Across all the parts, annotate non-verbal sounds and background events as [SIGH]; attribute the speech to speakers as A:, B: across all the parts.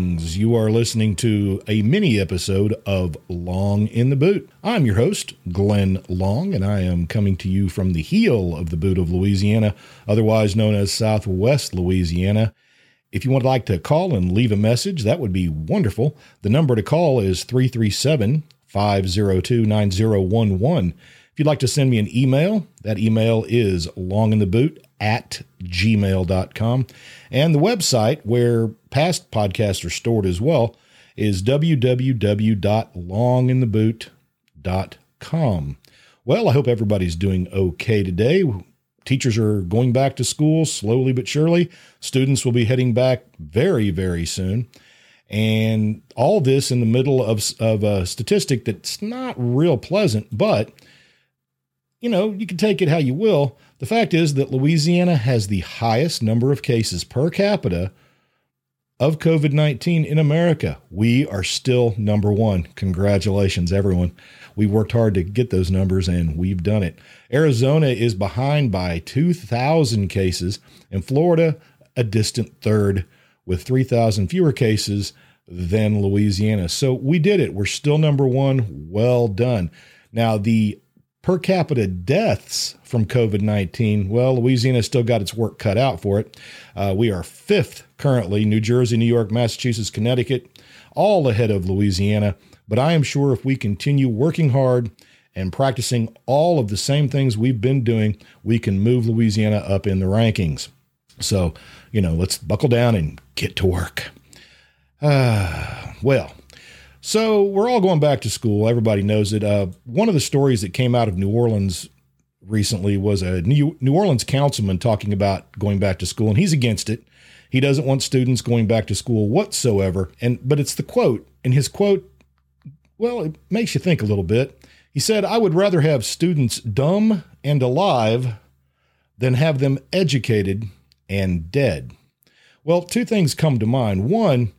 A: Greetings. You are listening to a mini episode of Long in the Boot. I'm your host, Glenn Long, and I am coming to you from the heel of the boot of Louisiana, otherwise known as Southwest Louisiana. If you would like to call and leave a message, that would be wonderful. The number to call is 337 502 9011. If you'd like to send me an email, that email is longintheboot at gmail.com. And the website where past podcasts are stored as well is www.longintheboot.com. Well, I hope everybody's doing okay today. Teachers are going back to school slowly but surely. Students will be heading back very, very soon. And all this in the middle of, of a statistic that's not real pleasant, but you know, you can take it how you will. The fact is that Louisiana has the highest number of cases per capita of COVID 19 in America. We are still number one. Congratulations, everyone. We worked hard to get those numbers and we've done it. Arizona is behind by 2,000 cases, and Florida, a distant third, with 3,000 fewer cases than Louisiana. So we did it. We're still number one. Well done. Now, the per capita deaths from COVID 19, well, Louisiana still got its work cut out for it. Uh, we are fifth currently, New Jersey, New York, Massachusetts, Connecticut, all ahead of Louisiana. But I am sure if we continue working hard and practicing all of the same things we've been doing, we can move Louisiana up in the rankings. So, you know, let's buckle down and get to work. Uh, [SIGHS] well, so we're all going back to school. Everybody knows it. Uh, one of the stories that came out of New Orleans recently was a New, New Orleans councilman talking about going back to school, and he's against it. He doesn't want students going back to school whatsoever. And but it's the quote, and his quote, well, it makes you think a little bit. He said, "I would rather have students dumb and alive than have them educated and dead." Well, two things come to mind. One,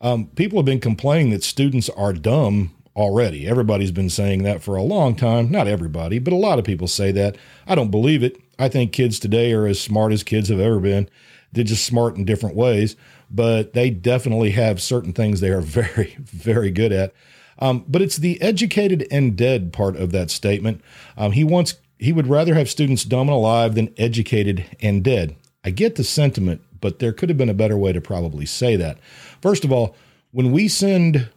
A: um, people have been complaining that students are dumb already. Everybody's been saying that for a long time. Not everybody, but a lot of people say that. I don't believe it. I think kids today are as smart as kids have ever been. They're just smart in different ways, but they definitely have certain things they are [LAUGHS] very, very good at. Um, but it's the educated and dead part of that statement. Um, he wants he would rather have students dumb and alive than educated and dead. I get the sentiment, but there could have been a better way to probably say that. First of all, when we send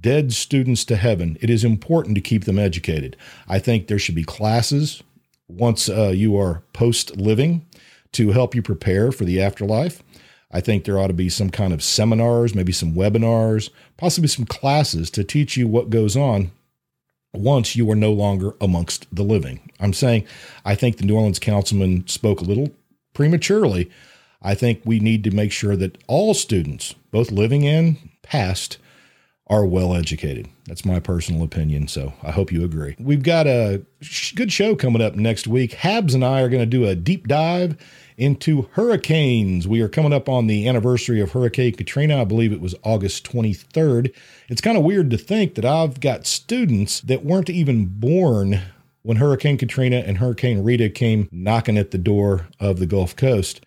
A: dead students to heaven, it is important to keep them educated. I think there should be classes once uh, you are post living to help you prepare for the afterlife. I think there ought to be some kind of seminars, maybe some webinars, possibly some classes to teach you what goes on once you are no longer amongst the living. I'm saying I think the New Orleans councilman spoke a little prematurely I think we need to make sure that all students, both living and past, are well educated. That's my personal opinion. So I hope you agree. We've got a good show coming up next week. Habs and I are going to do a deep dive into hurricanes. We are coming up on the anniversary of Hurricane Katrina. I believe it was August 23rd. It's kind of weird to think that I've got students that weren't even born when Hurricane Katrina and Hurricane Rita came knocking at the door of the Gulf Coast.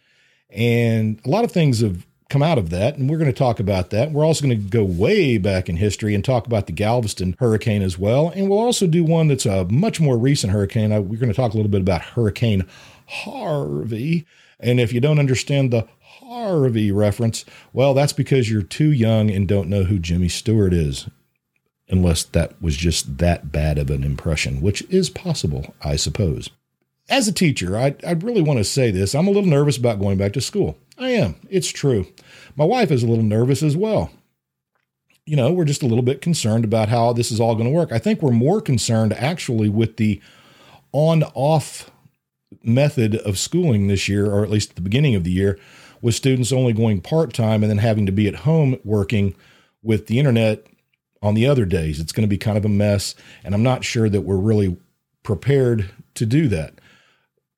A: And a lot of things have come out of that, and we're going to talk about that. We're also going to go way back in history and talk about the Galveston hurricane as well. And we'll also do one that's a much more recent hurricane. We're going to talk a little bit about Hurricane Harvey. And if you don't understand the Harvey reference, well, that's because you're too young and don't know who Jimmy Stewart is. Unless that was just that bad of an impression, which is possible, I suppose as a teacher, I, I really want to say this. I'm a little nervous about going back to school. I am. It's true. My wife is a little nervous as well. You know, we're just a little bit concerned about how this is all going to work. I think we're more concerned actually with the on off method of schooling this year, or at least at the beginning of the year, with students only going part time and then having to be at home working with the internet on the other days. It's going to be kind of a mess. And I'm not sure that we're really prepared to do that.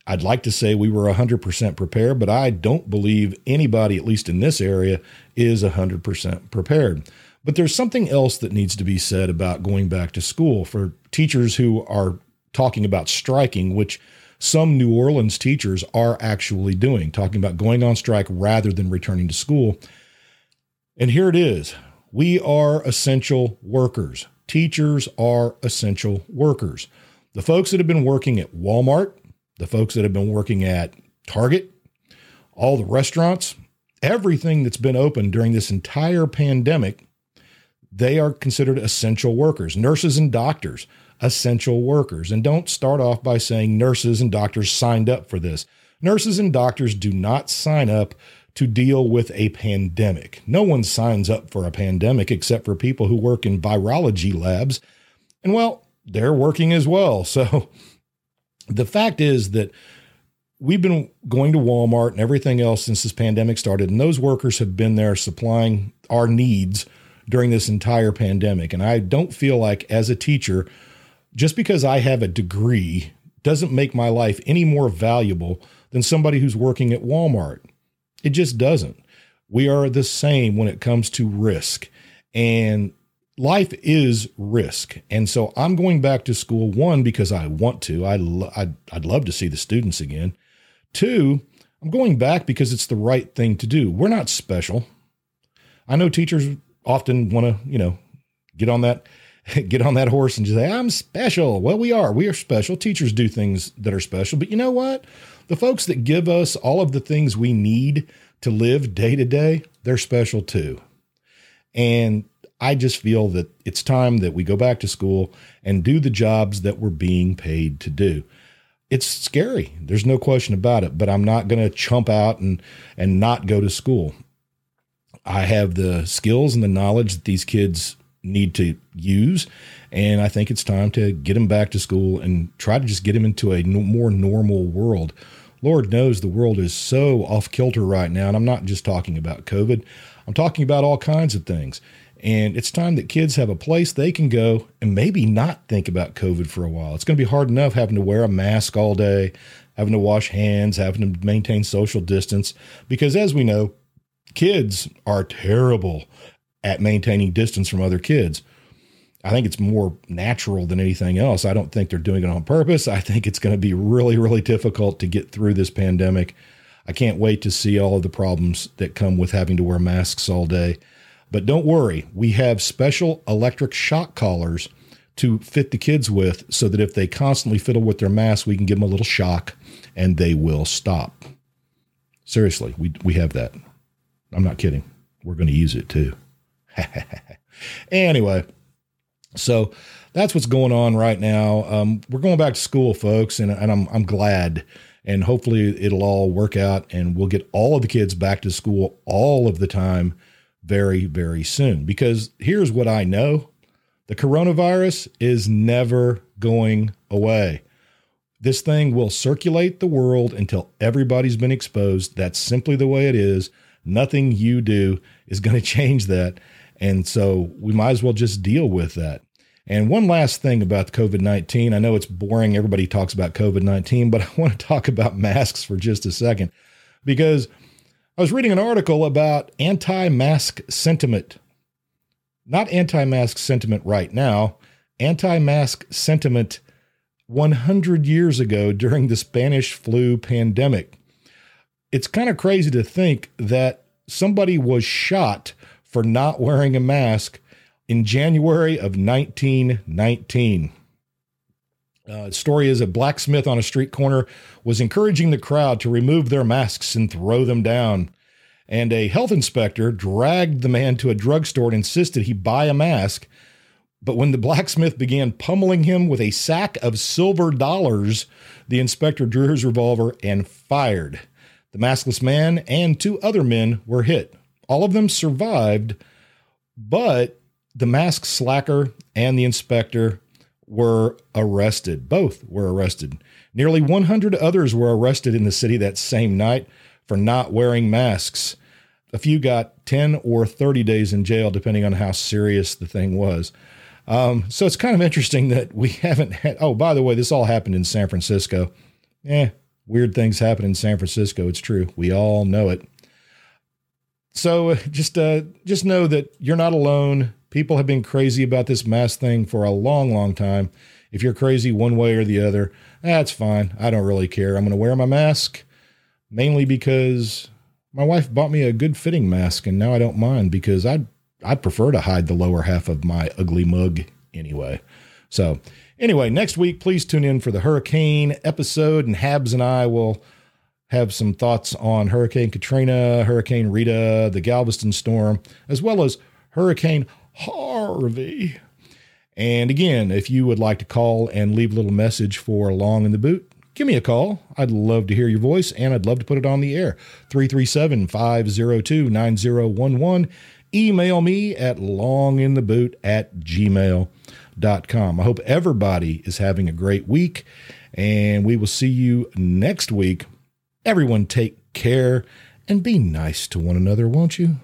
A: I'd like to say we were 100% prepared, but I don't believe anybody, at least in this area, is 100% prepared. But there's something else that needs to be said about going back to school for teachers who are talking about striking, which some New Orleans teachers are actually doing, talking about going on strike rather than returning to school. And here it is we are essential workers. Teachers are essential workers. The folks that have been working at Walmart, the folks that have been working at Target, all the restaurants, everything that's been open during this entire pandemic, they are considered essential workers. Nurses and doctors, essential workers. And don't start off by saying nurses and doctors signed up for this. Nurses and doctors do not sign up to deal with a pandemic. No one signs up for a pandemic except for people who work in virology labs. And well, they're working as well. [LAUGHS] So the fact is that we've been going to Walmart and everything else since this pandemic started, and those workers have been there supplying our needs during this entire pandemic. And I don't feel like, as a teacher, just because I have a degree doesn't make my life any more valuable than somebody who's working at Walmart. It just doesn't. We are the same when it comes to risk. And life is risk. And so I'm going back to school, one, because I want to. I lo- I'd, I'd love to see the students again. Two, I'm going back because it's the right thing to do. We're not special. I know teachers often want to, you know, get on that [LAUGHS] get on that horse and just say, I'm special. Well, we are. We are special. Teachers do things that are special. But you know what? The folks that give us all of the things we need to live day to day, they're special too. And I just feel that it's time that we go back to school and do the jobs that we're being paid to do. It's scary. There's no question about it, but I'm not going to chump out and and not go to school. I have the skills and the knowledge that these kids need to use. And I think it's time to get them back to school and try to just get them into a more normal world. Lord knows the world is so off kilter right now. And I'm not just talking about COVID, I'm talking about all kinds of things. And it's time that kids have a place they can go and maybe not think about COVID for a while. It's going to be hard enough having to wear a mask all day, having to wash hands, having to maintain social distance. Because as we know, kids are terrible at maintaining distance from other kids. I think it's more natural than anything else. I don't think they're doing it on purpose. I think it's going to be really, really difficult to get through this pandemic. I can't wait to see all of the problems that come with having to wear masks all day. But don't worry, we have special electric shock collars to fit the kids with so that if they constantly fiddle with their masks, we can give them a little shock and they will stop. Seriously, we, we have that. I'm not kidding. We're going to use it too. [LAUGHS] anyway, so that's what's going on right now. Um, we're going back to school, folks, and, and I'm I'm glad. And hopefully it'll all work out, and we'll get all of the kids back to school all of the time very, very soon. Because here's what I know the coronavirus is never going away. This thing will circulate the world until everybody's been exposed. That's simply the way it is. Nothing you do is going [LAUGHS] to change that. And so we might as well just deal with that. And one last thing about COVID 19. I know it's boring. Everybody talks about COVID 19, but [LAUGHS] I want to talk about masks for just a second because I was reading an article about anti mask sentiment. Not anti mask sentiment right now, anti mask sentiment 100 years ago during the Spanish flu pandemic. It's kind of crazy to think that somebody was shot for not wearing a mask in January of 1919. Uh, story is a blacksmith on a street corner was encouraging the crowd to remove their masks and throw them down. And a health inspector dragged the man to a drugstore and insisted he buy a mask. But when the blacksmith began pummeling him with a sack of silver dollars, the inspector drew his revolver and fired. The maskless man and two other men were hit. All of them survived, but the mask slacker and the inspector were arrested. Both were arrested. Nearly 100 others were arrested in the city that same night for not wearing masks. A few got 10 or 30 days in jail, depending on how serious the thing was. Um, so it's kind of interesting that we [LAUGHS] haven't had. Oh, by the way, this all happened in San Francisco. Eh, weird things happen in San Francisco. It's true. We all know it. So just uh, just know that you're not alone. People have been crazy about this mask thing for a long, long time. If you're crazy one way or the other, that's fine. I don't really care. I'm going to wear my mask mainly because my wife bought me a good fitting mask, and now I don't mind because I'd I'd prefer to hide the lower half of my ugly mug anyway. So anyway, next week please tune in for the hurricane episode, and Habs and I will have some thoughts on Hurricane Katrina, Hurricane Rita, the Galveston storm, as well as Hurricane Harvey. And again, if you would like to call and leave a little message for Long in the Boot, give me a call. I'd love to hear your voice and I'd love to put it on the air. 337 502 9011. Email me at longintheboot at gmail.com. I hope everybody is having a great week and we will see you next week. Everyone take care and be nice to one another, won't you?